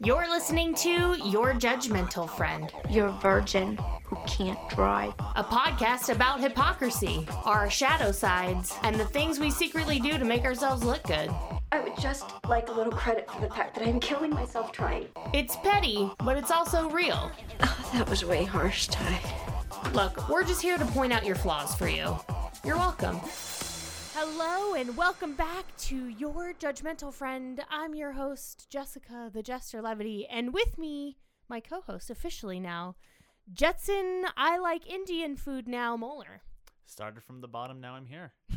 You're listening to Your Judgmental Friend, You're virgin who can't drive. a podcast about hypocrisy, our shadow sides, and the things we secretly do to make ourselves look good. I would just like a little credit for the fact that I'm killing myself trying. It's petty, but it's also real. Oh, that was way harsh, Ty. Look, we're just here to point out your flaws for you. You're welcome. Hello and welcome back to Your Judgmental Friend. I'm your host, Jessica, the Jester Levity, and with me, my co host officially now, Jetson, I like Indian food now, Moeller. Started from the bottom, now I'm here.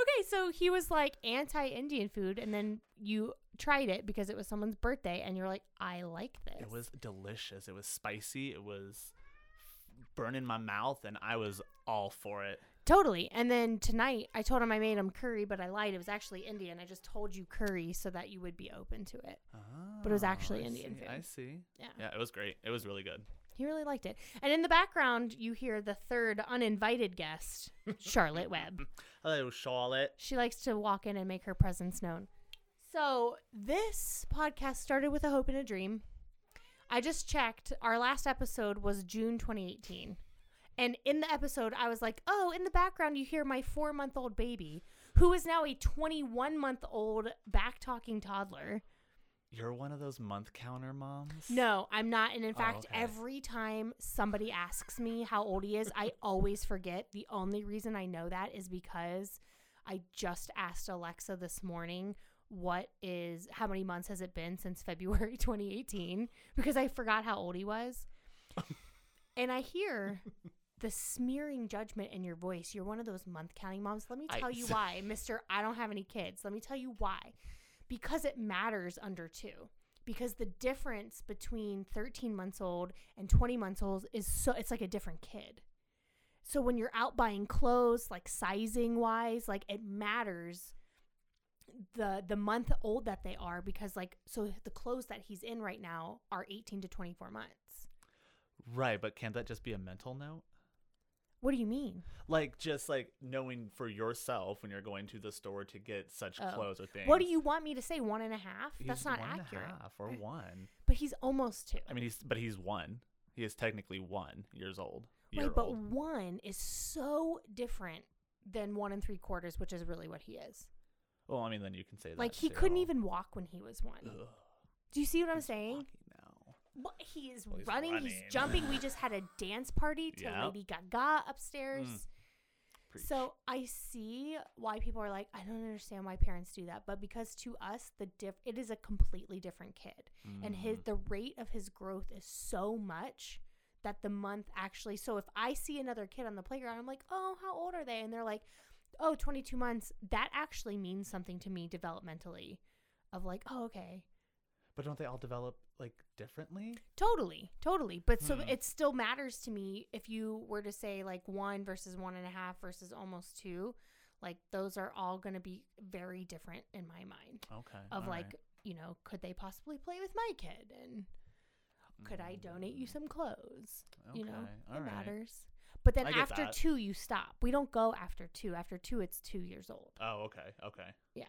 Okay, so he was like anti Indian food, and then you tried it because it was someone's birthday, and you're like, I like this. It was delicious. It was spicy. It was burning my mouth, and I was all for it. Totally. And then tonight, I told him I made him curry, but I lied. It was actually Indian. I just told you curry so that you would be open to it. But it was ah, actually Oh, I Indian see, food. I see. Yeah. Yeah, it was great. It was really good. He really liked it. And in the background, you hear the third uninvited guest, Charlotte Webb. Hello, Charlotte. She likes to walk in and make her presence known. So, this podcast started with a hope and a dream. I just checked. Our last episode was June 2018. And in the episode, I was like, oh, in the background, you hear my four month old baby, who is now a 21 month old back talking toddler. You're one of those month counter moms? No, I'm not. And in Oh, fact, okay. every time somebody asks me how old he is, I always forget. The only reason I know that is because I just asked Alexa this morning what is how many months has it been since February 2018 because I forgot how old he was. and I hear the smearing judgment in your voice. You're one of those month counting moms. Let me I- tell you why, Mr. I don't have any kids. Let me tell you why. Because it matters under 2 because the difference between 13 months old and 20 months old is so it's like a different kid so when you're out buying clothes like sizing wise like it matters the the month old that they are because like so the clothes that he's in right now are 18 to 24 months Right, but can't that just be a mental note? What do you mean Like, just like knowing for yourself when you're going to the store to get such Oh. clothes or things. what do you want me to say one and a half that's not one and a accurate half or one. but he's almost two I mean, he's but he's one. He is technically one years old. right year but old. one is so different than one and three quarters which is really what he is Well, I mean, then you can say that. Like he couldn't even walk when he was one. Ugh, Do you see what I'm he's saying? Walking now. Well, he is Well, he's running, he's running. jumping. We just had a dance party to Yeah. Lady Gaga upstairs. Mm. Preach. So I see why people are like, I don't understand why parents do that, but because to us, the diff it is a completely different kid, and his Mm. the rate of his growth is so much that the month actually. So if I see another kid on the playground, I'm like, oh, how old are they? And they're like, oh, 22 months. That actually means something to me developmentally, of like, oh, okay, But don't they all develop like differently? Totally, totally. But so Hmm. it still matters to me if you were to say like one versus one and a half versus almost two. Like those are all going to be very different in my mind. Okay. Of like, right. you know, could they possibly play with my kid and could I donate you some clothes? You know. It right. matters. But then after that. two, you stop. We don't go after two. After two, it's two years old. Oh, okay, okay. Yeah.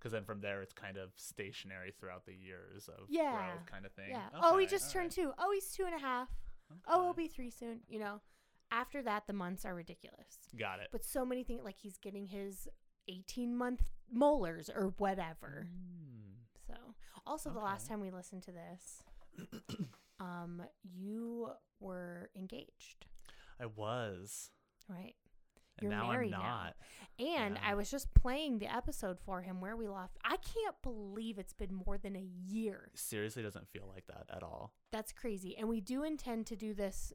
Because then from there, it's kind of stationary throughout the years of Yeah. growth, kind of thing. Yeah. oh, he just turned right. two. Oh, he's two and a half. Oh, he'll be three soon. You know, after that, the months are ridiculous. Got it. But so many things, like he's getting his 18 month molars or whatever. Mm. So, also, the last time we listened to this, um, you were engaged, I was, right? And You're now married I'm now. not. And Yeah. I was just playing the episode for him where we left. I can't believe it's been more than a year. Seriously, doesn't feel like that at all. That's crazy. And we do intend to do this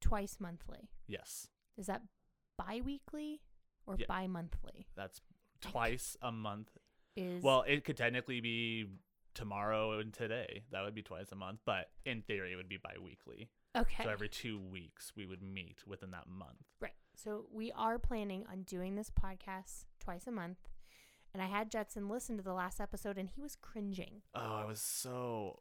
twice monthly. Yes, Is that bi weekly or Yeah. bi monthly? that's twice a month. Is Well, it could technically be tomorrow and today. That would be twice a month, but in theory, it would be bi-weekly. okay. So every two weeks, we would meet within that month. Right. So we are planning on doing this podcast twice a month. And I had Jetson listen to the last episode and he was cringing. Oh, I was so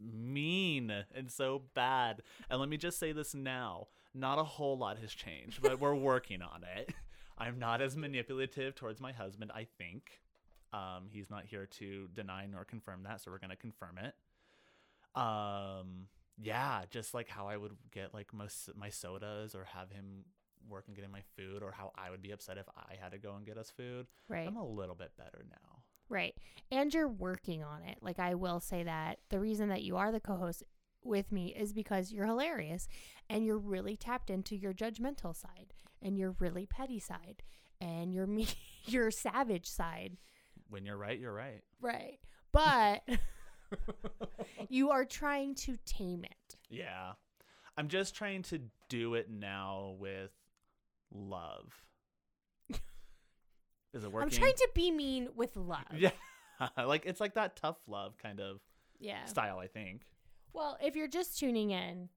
mean and so bad. And let me just say this now not a whole lot has changed, but we're working on it. I'm not as manipulative towards my husband, I think. Um, he's not here to deny nor confirm that, so we're gonna confirm it. Um, yeah, just like how I would get like most my sodas or have him work and getting my food, or how I would be upset if I had to go and get us food. Right. I'm a little bit better now. Right. And you're working on it. Like I will say that the reason that you are the co-host with me is because you're hilarious and you're really tapped into your judgmental side and your really petty side and your me your savage side. When you're right, you're right. Right. But you are trying to tame it. Yeah. I'm just trying to do it now with love. Is it working? I'm trying to be mean with love. Yeah. like it's like that tough love kind of Yeah. style, I think. Well, if you're just tuning in,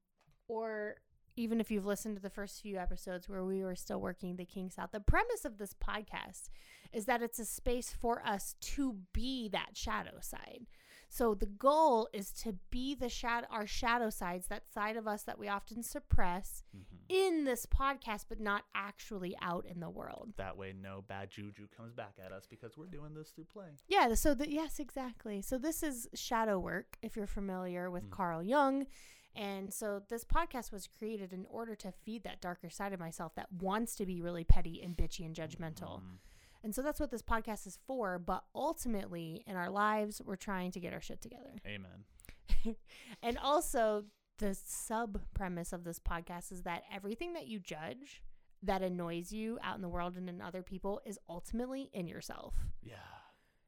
or even if you've listened to the first few episodes where we were still working the kinks out, the premise of this podcast is that it's a space for us to be that shadow side. So the goal is to be the shadow, our shadow sides, that side of us that we often suppress Mhm. in this podcast, but not actually out in the world. That way, no bad juju comes back at us because we're doing this through play. Yeah, so the, yes, exactly. So this is shadow work if you're familiar with Mm. Carl Jung. And so this podcast was created in order to feed that darker side of myself that wants to be really petty and bitchy and judgmental. Mhm. And so that's what this podcast is for, but ultimately in our lives we're trying to get our shit together. Amen. and also the sub premise of this podcast is that everything that you judge that annoys you out in the world and in other people is ultimately in yourself. Yeah.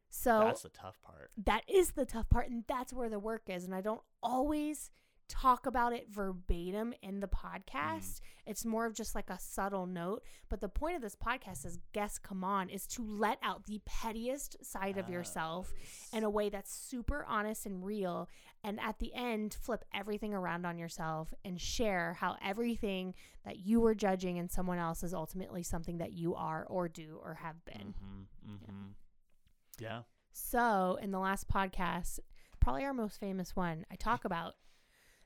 So That's the tough part. that is the tough part and that's where the work is and i don't always talk about it verbatim in the podcast it's more of just like a subtle note but the point of this podcast is guests come on is to let out the pettiest side of yourself in a way that's super honest and real and at the end flip everything around on yourself and share how everything that you were judging in someone else is ultimately something that you are or do or have been Mm-hmm, mm-hmm. Yeah. so, in the last podcast, probably our most famous one, I talk about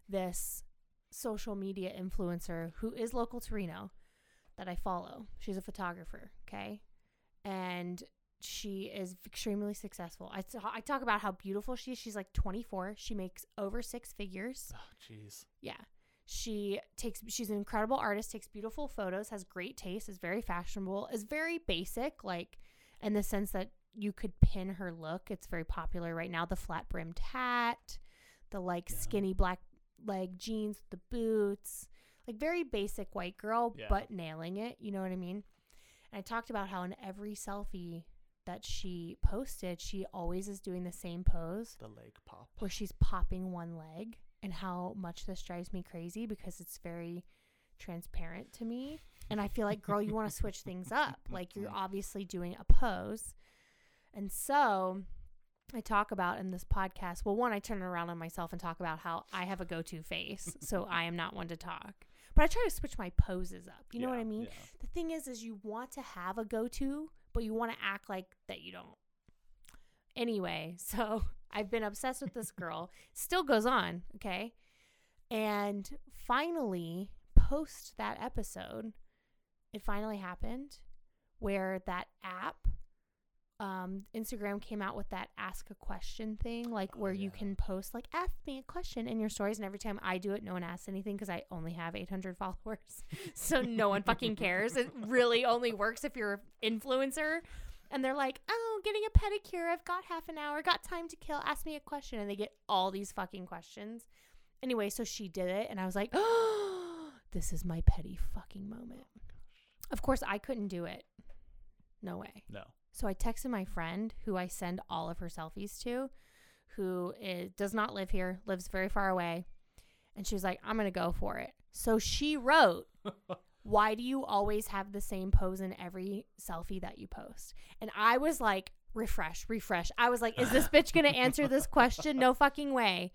this social media influencer who is local to Reno that I follow. She's a photographer, okay? And she is extremely successful. I, t- I talk about how beautiful she is. She's like 24. She makes over six figures. Oh, jeez. Yeah. She takes she's an incredible artist, takes beautiful photos, has great taste, is very fashionable, is very basic, like in the sense that you could pin her look. It's very popular right now. The flat brimmed hat, the like Yeah. skinny black leg jeans with the boots. Like very basic white girl, Yeah. but nailing it. You know what I mean? And I talked about how in every selfie that she posted, she always is doing the same pose The leg pop. where she's popping one leg and how much this drives me crazy because it's very transparent to me. And I feel like, girl, you want to switch things up. Like you're mm-hmm. obviously doing a pose. And so I talk about in this podcast, well, one, I turn around on myself and talk about how I have a go to face. so I am not one to talk. But I try to switch my poses up. You know what I mean? yeah. The thing is, is you want to have a go to, but you want to act like that you don't. Anyway, so I've been obsessed with this girl. Still goes on, okay? And finally, post that episode, it finally happened where that app, um, Instagram came out with that ask a question thing, like Oh, where you can post, like, ask me a question in your stories. And every time I do it, no one asks anything because I only have 800 followers. so no one fucking cares. It really only works if you're an influencer. And they're like, oh, getting a pedicure. I've got half an hour, got time to kill. Ask me a question. And they get all these fucking questions. Anyway, so she did it. And I was like, oh, this is my petty fucking moment. Of course, I couldn't do it. No way. No. So I texted my friend who I send all of her selfies to, who is, does not live here, lives very far away. And she was like, I'm going to go for it. So she wrote, Why do you always have the same pose in every selfie that you post? And I was like, Refresh, refresh. I was like, Is this bitch going to answer this question? No fucking way.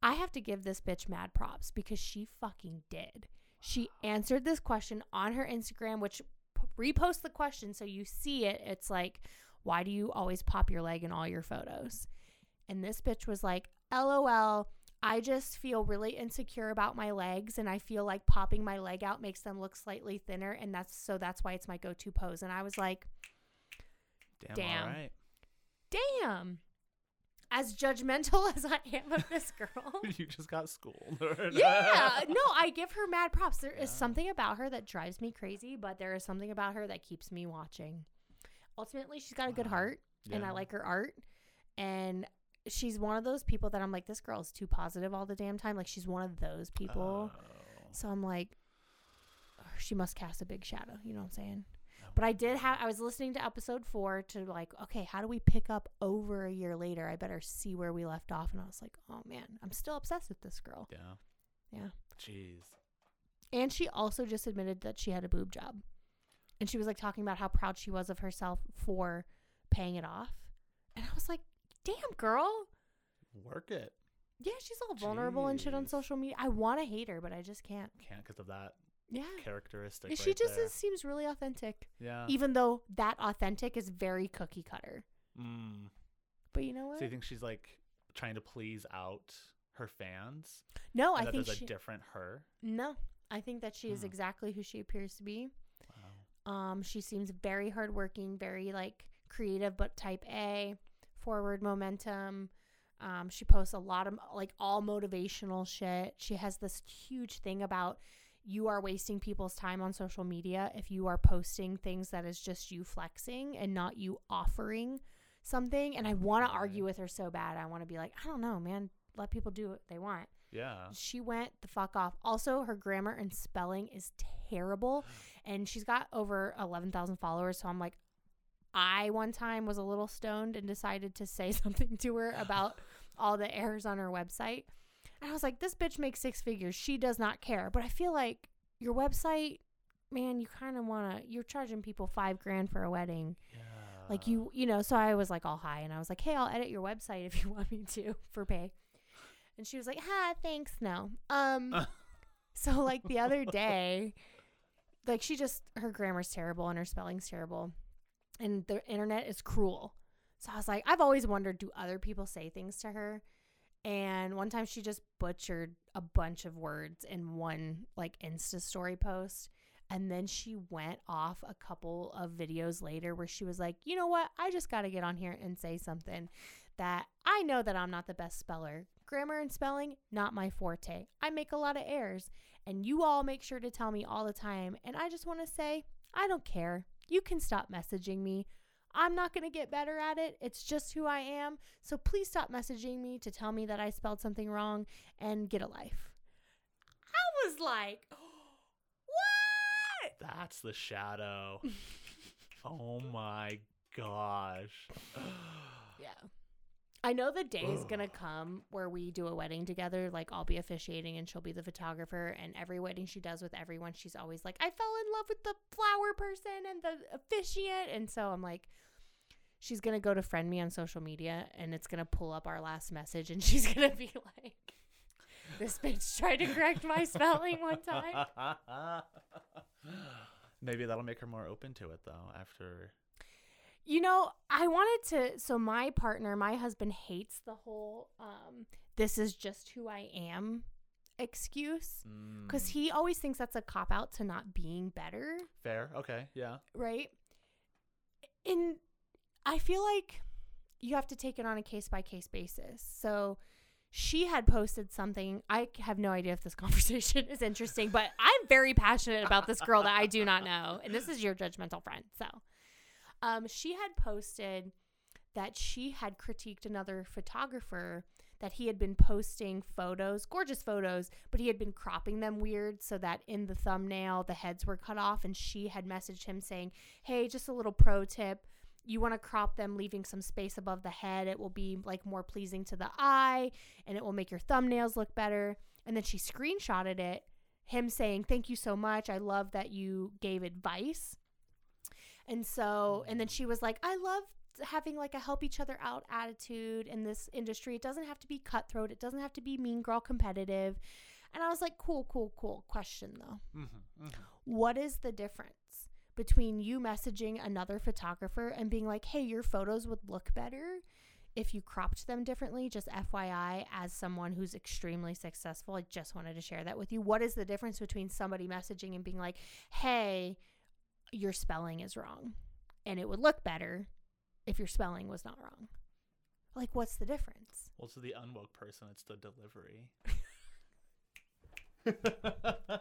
I have to give this bitch mad props because she fucking did. She answered this question on her Instagram, which repost the question so you see it. It's like, why do you always pop your leg in all your photos? And this bitch was like, LOL, I just feel really insecure about my legs and I feel like popping my leg out makes them look slightly thinner and that's so that's why it's my go-to pose. And I was like, Damn. Damn. All right. damn. As judgmental as I am of this girl. you just got schooled. yeah. No, I give her mad props. There is Yeah. something about her that drives me crazy, but there is something about her that keeps me watching. Ultimately, she's got a good heart and I like her art. And she's one of those people that I'm like, this girl is too positive all the damn time. Like, she's one of those people. Oh. So I'm like, she must cast a big shadow. You know what I'm saying? But I did have, I was listening to episode four to like, okay, how do we pick up over a year later? I better see where we left off. And I was like, oh man, I'm still obsessed with this girl. Yeah. Yeah. Jeez. And she also just admitted that she had a boob job. And she was like talking about how proud she was of herself for paying it off. And I was like, damn, girl. Work it. Yeah, she's all vulnerable and shit on social media. I want to hate her, but I just can't. Can't because of that Yeah. characteristic. She right just there. is, seems really authentic. Yeah. Even though that authentic is very cookie cutter. Mm. But you know what? So you think she's like trying to please out her fans? no, I that think there's she, a different her. No, I think that she is Hmm. exactly who she appears to be. Wow. Um, she seems very hardworking, very like creative, but type A, forward momentum. Um, she posts a lot of like all motivational shit. She has this huge thing about you are wasting people's time on social media if you are posting things that is just you flexing and not you offering something. And I want to argue with her so bad. I want to be like, I don't know, man. Let people do what they want. Yeah. She went the fuck off. Also, her grammar and spelling is terrible. And she's got over 11,000 followers. So I'm like, I one time was a little stoned and decided to say something to her about all the errors on her website. And I was like, this bitch makes six figures. She does not care. But I feel like your website, man, you kind of want to, you're charging people five grand for a wedding. Yeah. Like you, you know, so I was like all high and I was like, hey, I'll edit your website if you want me to for pay. And she was like, ha, thanks. No. Um, so like the other day, like she just, her grammar's terrible and her spelling's terrible and the internet is cruel. So I was like, I've always wondered, do other people say things to her? And one time she just butchered a bunch of words in one like Insta story post. And then she went off a couple of videos later where she was like, you know what? I just got to get on here and say something that I know that I'm not the best speller. Grammar and spelling, not my forte. I make a lot of errors. And you all make sure to tell me all the time. And I just want to say, I don't care. You can stop messaging me. I'm not going to get better at it. It's just who I am. So please stop messaging me to tell me that I spelled something wrong and get a life. I was like, what? That's the shadow. oh my gosh. Yeah. I know the day is going to come where we do a wedding together. Like, I'll be officiating and she'll be the photographer. And every wedding she does with everyone, she's always like, I fell in love with the flower person and the officiant. And so I'm like, she's going to go to friend me on social media and it's going to pull up our last message and she's going to be like, this bitch tried to correct my spelling one time. Maybe that'll make her more open to it though after You know, I wanted to. So my partner, my husband, hates the whole um, "this is just who I am" excuse because Mm, he always thinks that's a cop out to not being better, fair. Okay, yeah. right? And I feel like you have to take it on a case by case basis. So she had posted something. I have no idea if this conversation is interesting, but I'm very passionate about this girl that I do not know. And this is your judgmental friend. So um, she had posted that she had critiqued another photographer that he had been posting photos, gorgeous photos, but he had been cropping them weird so that in the thumbnail the heads were cut off. And she had messaged him saying, Hey, just a little pro tip. You want to crop them, leaving some space above the head. It will be like more pleasing to the eye and it will make your thumbnails look better. And then she screenshotted it, him saying, Thank you so much. I love that you gave advice. And so, and then she was like, I love having like a help each other out attitude in this industry. It doesn't have to be cutthroat, it doesn't have to be mean girl competitive. And I was like, cool, cool, cool. Question though Mm-hmm, what is the difference between you messaging another photographer and being like, hey, your photos would look better if you cropped them differently? Just FYI, as someone who's extremely successful, I just wanted to share that with you. What is the difference between somebody messaging and being like, hey, your spelling is wrong? And it would look better if your spelling was not wrong. Like, what's the difference? Well, to the unwoke person, it's the delivery.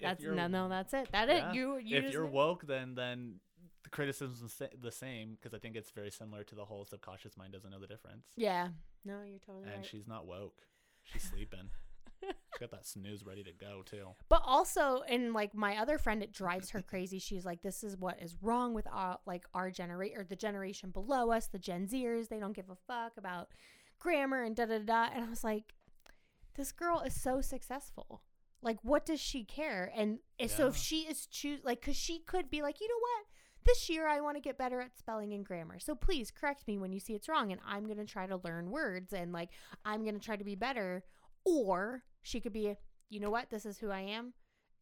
That's no, no, that's it. That yeah. it. You, you if you're woke, then then the criticism's the the same because I think it's very similar to the whole subconscious mind doesn't know the difference. Yeah. No, you're totally And right. And she's not woke. She's sleeping. she's got that snooze ready to go too. But also, and like my other friend, it drives her crazy. She's like, "This is what is wrong with our like our generation or the generation below us, the Gen Zers. They don't give a fuck about grammar and da da da." And I was like, "This girl is so successful. Like, what does she care?" And if- so if she is choose like, because she could be like, you know what? This year I want to get better at spelling and grammar. So please correct me when you see it's wrong, and I'm gonna try to learn words and like I'm gonna try to be better. Or she could be, you know what? This is who I am,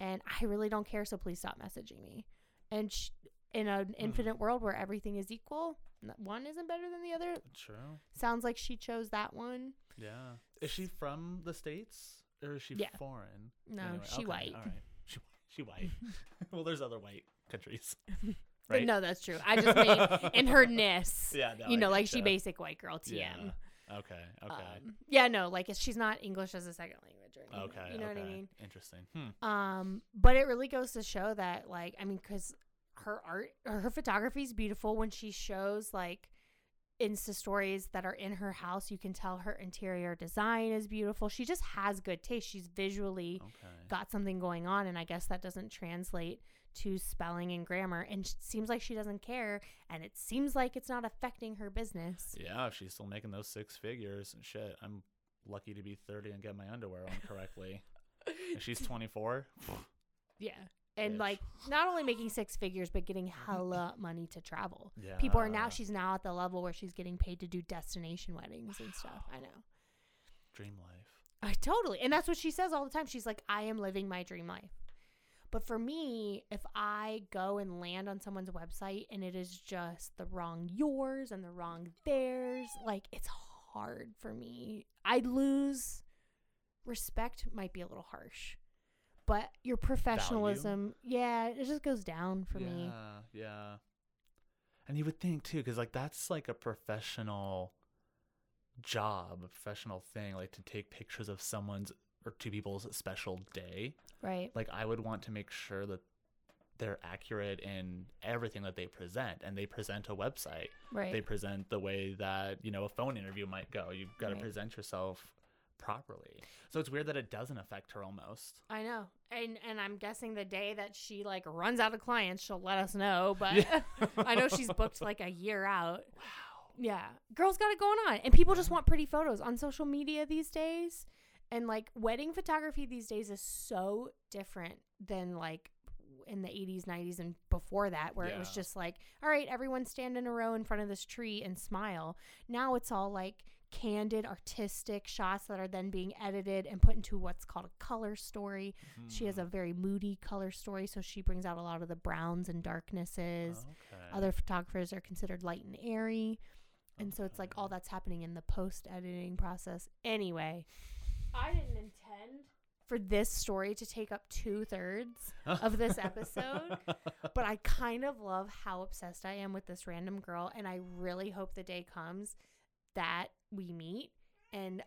and I really don't care. So please stop messaging me. And sh- in an mm-hmm. infinite world where everything is equal, one isn't better than the other. True. Sounds like she chose that one. Yeah. Is she from the states or is she Yeah. foreign? No, Anyway, she okay, white. All right. She she white. well, there's other white countries. Right? No, that's true. I just mean in her ness. Yeah. No, you I know, like she basic white girl TM. Yeah. Okay. Okay. Um, yeah, no, like she's not English as a second language or anything. okay. You know okay. what I mean? Interesting. Hmm. Um, but it really goes to show that, like, I mean, because her art, her photography is beautiful. When she shows like Insta stories that are in her house, you can tell her interior design is beautiful. She just has good taste. She's visually Okay. got something going on, and I guess that doesn't translate to spelling and grammar. And it seems like she doesn't care, and it seems like it's not affecting her business. Yeah, if she's still making those six figures, and shit, I'm lucky to be 30 and get my underwear on correctly. she's 24, Yeah. And like not only making six figures, but getting hella money to travel. Yeah. People are now she's now at the level where she's getting paid to do destination weddings and stuff. I know. dream life. I totally. And that's what she says all the time. She's like, I am living my dream life. But for me, if I go and land on someone's website and it is just the wrong yours and the wrong theirs, like it's hard for me. I lose respect might be a little harsh. But your professionalism, yeah, it just goes down for yeah, me. Yeah. And you would think too, because like that's like a professional job, a professional thing, like to take pictures of someone's or two people's special day. Right. Like I would want to make sure that they're accurate in everything that they present, and they present a website. Right. They present the way that you know a phone interview might go. You've got to present yourself properly. So it's weird that it doesn't affect her almost. I know. And and I'm guessing the day that she like runs out of clients, she'll let us know. But Yeah. I know she's booked like a year out. Wow. Yeah. Girls got it going on. And people just want pretty photos on social media these days. And like wedding photography these days is so different than like in the 80s, 90s, and before that, where it was just like, all right, everyone stand in a row in front of this tree and smile. Now it's all like candid, artistic shots that are then being edited and put into what's called a color story. She Hmm. has a very moody color story, so she brings out a lot of the browns and darknesses. Okay. Other photographers are considered light and airy. And so it's like all that's happening in the post editing process. Anyway, I didn't intend for this story to take up two thirds of this episode, but I kind of love how obsessed I am with this random girl. And I really hope the day comes that we meet. And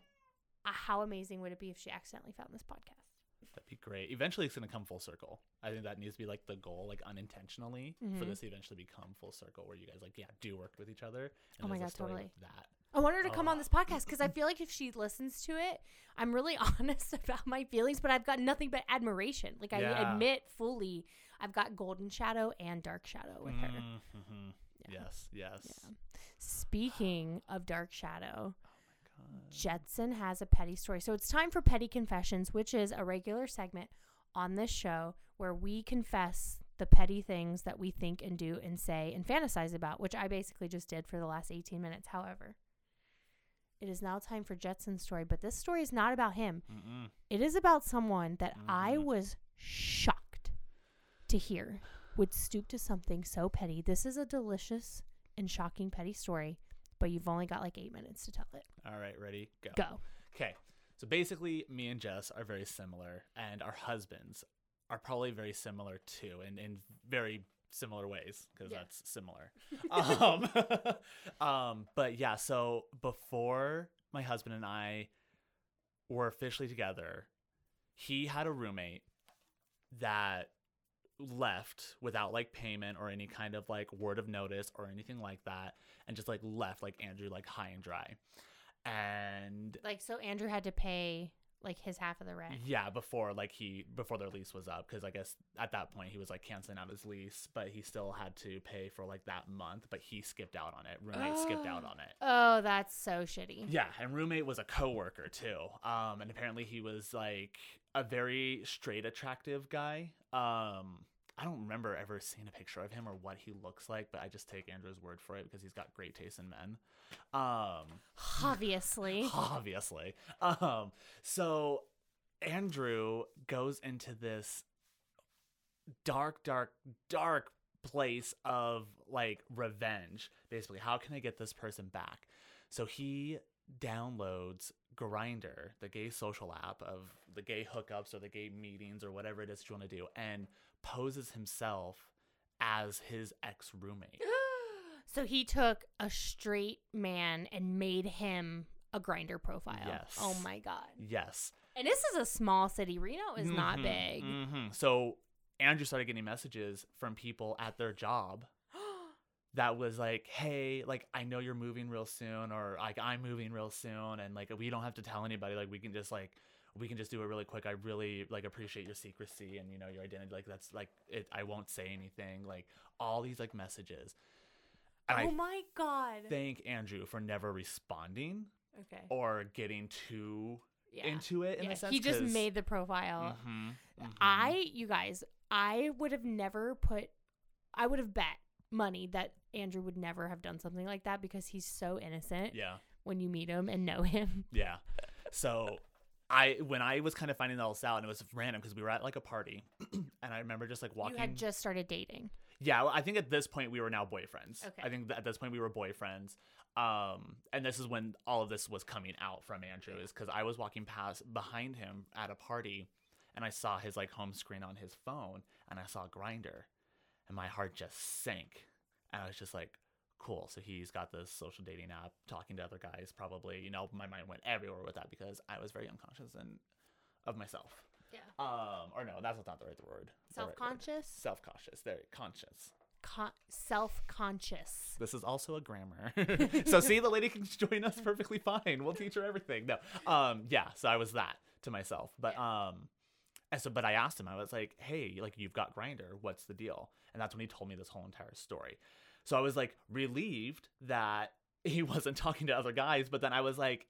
uh, how amazing would it be if she accidentally found this podcast? That'd be great. Eventually, it's gonna come full circle. I think that needs to be like the goal, like unintentionally, for Mhm. this to eventually become full circle, where you guys like, yeah, do work with each other. And Oh my there's God, totally. with That. I want her to come on Oh. this podcast because I feel like if she listens to it, I'm really honest about my feelings, but I've got nothing but admiration. Like I Yeah. admit fully, I've got golden shadow and dark shadow with her. Mhm. Yeah. Yes. Yes. Speaking of dark shadow, God. Jetson has a petty story. So it's time for Petty Confessions, which is a regular segment on this show where we confess the petty things that we think and do and say and fantasize about, which I basically just did for the last 18 minutes. However, it is now time for Jetson's story, but this story is not about him. Mm-mm. It is about someone that I Mhm. was shocked to hear would stoop to something so petty. This is a delicious and shocking petty story, but you've only got like eight minutes to tell it. All right. Ready? Go. Go. Okay. So basically, me and Jess are very similar, and our husbands are probably very similar too, and in very similar ways because Yeah. that's similar. um, um, but yeah, so before my husband and I were officially together, he had a roommate that left without like payment or any kind of like word of notice or anything like that and just like left like Andrew like high and dry. And Like so Andrew had to pay like his half of the rent. yeah, before like he before their lease was up, because I guess at that point he was like canceling out his lease, but he still had to pay for like that month. But he skipped out on it. Roommate skipped out on it. Oh, that's so shitty. Yeah, and roommate was a coworker too. Um, and apparently he was like a very straight, attractive guy. Um, I don't remember ever seeing a picture of him or what he looks like, but I just take Andrew's word for it because he's got great taste in men. Um, Obviously. obviously. Um, so Andrew goes into this dark, dark, dark place of like revenge. Basically, how can I get this person back? So he downloads Grindr, the gay social app of the gay hookups or the gay meetings or whatever it is that you want to do, and poses himself as his ex roommate. so he took a straight man and made him a Grindr profile. Yes. Oh my god. Yes. And this is a small city. Reno is not Mhm, big. mhm. So Andrew started getting messages from people at their job that was like, "Hey, like I know you're moving real soon, or like I'm moving real soon, and like we don't have to tell anybody. Like we can just like we can just do it really quick. I really like appreciate your secrecy and you know your identity. Like that's like it. I won't say anything. Like all these like messages. And oh my god. thank Andrew for never responding okay. or getting too Yeah. into it in Yeah, a sense. he just made the profile. Mhm, mhm. I, you guys, I would have never put, I would have bet money that Andrew would never have done something like that because he's so innocent yeah. when you meet him and know him. Yeah. So I when I was kind of finding all this out and it was random because we were at like a party and I remember just like walking You had just started dating. Yeah, well, I think at this point we were now boyfriends. Okay. I think that at this point we were boyfriends. Um and this is when all of this was coming out from Andrew is cuz I was walking past behind him at a party and I saw his like home screen on his phone and I saw Grindr and my heart just sank. And I was just like cool. So he's got this social dating app, talking to other guys. Probably, you know, my mind went everywhere with that because I was very unconscious and of myself. Yeah. Um, or no, that's not the right word. The right word. Self-conscious? Self-conscious. There, conscious. Con- self-conscious. This is also a grammar. so see, the lady can join us perfectly fine. We'll teach her everything. No, um, yeah. So I was that to myself, but um, and so but I asked him. I was like, hey, like you've got Grindr. What's the deal? And that's when he told me this whole entire story. So I was like relieved that he wasn't talking to other guys, but then I was like,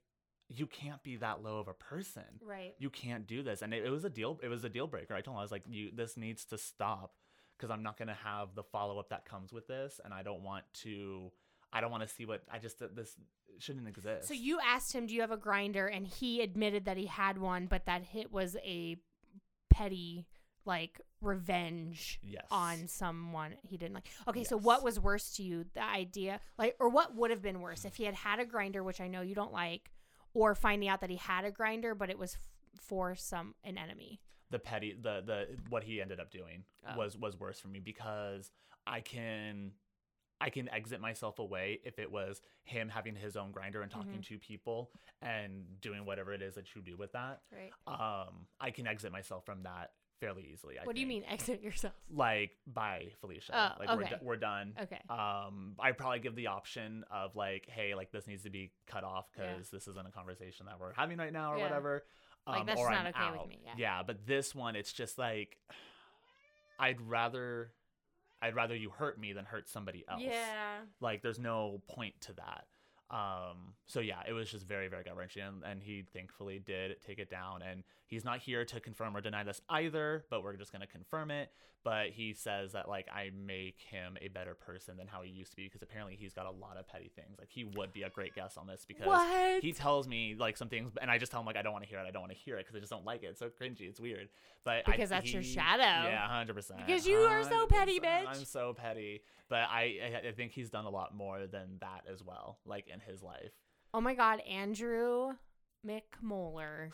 you can't be that low of a person. Right. You can't do this. And it, it was a deal. It was a deal breaker. I told him I was like, you this needs to stop because I'm not gonna have the follow up that comes with this, and I don't want to. I don't want to see what I just this shouldn't exist. So you asked him, "Do you have a Grindr?" And he admitted that he had one, but that hit was a petty like revenge yes on someone he didn't like. Okay, so what was worse to you? The idea, like, or what would have been worse if he had had a Grindr, which I know you don't like, or finding out that he had a Grindr, but it was f- for some an enemy. the petty the the what he ended up doing Oh. was was worse for me because I can I can exit myself away if it was him having his own Grindr and talking Mhm. to people and doing whatever it is that you do with that. Right. Um, I can exit myself from that fairly easily. I what do you mean exit yourself? Like, by Felicia. Oh, like we're, okay. we're done. Okay. Um, I probably give the option of like, hey, like this needs to be cut off Yeah. because this isn't a conversation that we're having right now or Yeah. whatever. Like, Um, that's or just I'm not okay with out. me, yeah. but this one, it's just like, I'd rather, I'd rather you hurt me than hurt somebody else. Yeah. Like, there's no point to that. Um, so yeah, it was just very, very gut wrenching, and, and he thankfully did take it down. And he's not here to confirm or deny this either, but we're just gonna confirm it. But he says that like I make him a better person than how he used to be because apparently he's got a lot of petty things. Like he would be a great guest on this because What? he tells me like some things, and I just tell him like I don't want to hear it. I don't want to hear it because I just don't like it. It's so cringy. It's weird. But I- Because that's your shadow. Yeah, hundred percent. Because you are so petty, bitch. I'm so petty, but I I- I think he's done a lot more than that as well, like in his life. Oh my God, Andrew McMoller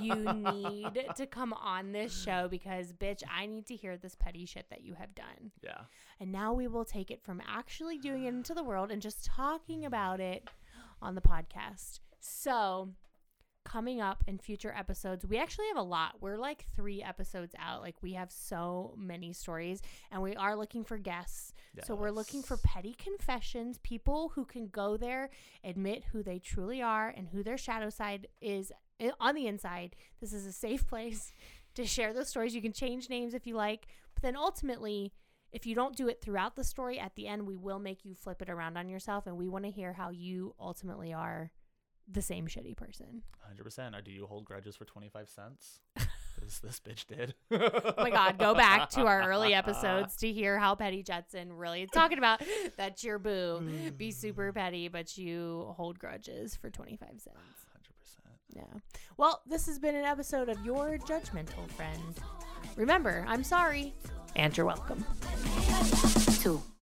you need to come on this show because, bitch, I need to hear this petty shit that you have done. Yeah. And now we will take it from actually doing it into the world and just talking about it on the podcast. So, coming up in future episodes, we actually have a lot. We're like three episodes out. Like, we have so many stories, and we are looking for guests. So, we're looking for petty confessions, people who can go there, admit who they truly are, and who their shadow side is eh, on the inside. This is a safe place to share those stories. You can change names if you like, but then ultimately, if you don't do it throughout the story, at the end, we will make you flip it around on yourself, and we want to hear how you ultimately are the same shitty person. 100%. Or do you hold grudges for 25 cents? As this bitch did. Oh my God, go back to our early episodes to hear how Petty Jetson really is talking about that's your boo. Be super mm. petty, but you hold grudges for 25 cents. 100%. Yeah. Well, this has been an episode of Your Judgmental Friend. Remember, I'm sorry, and you're welcome. Two.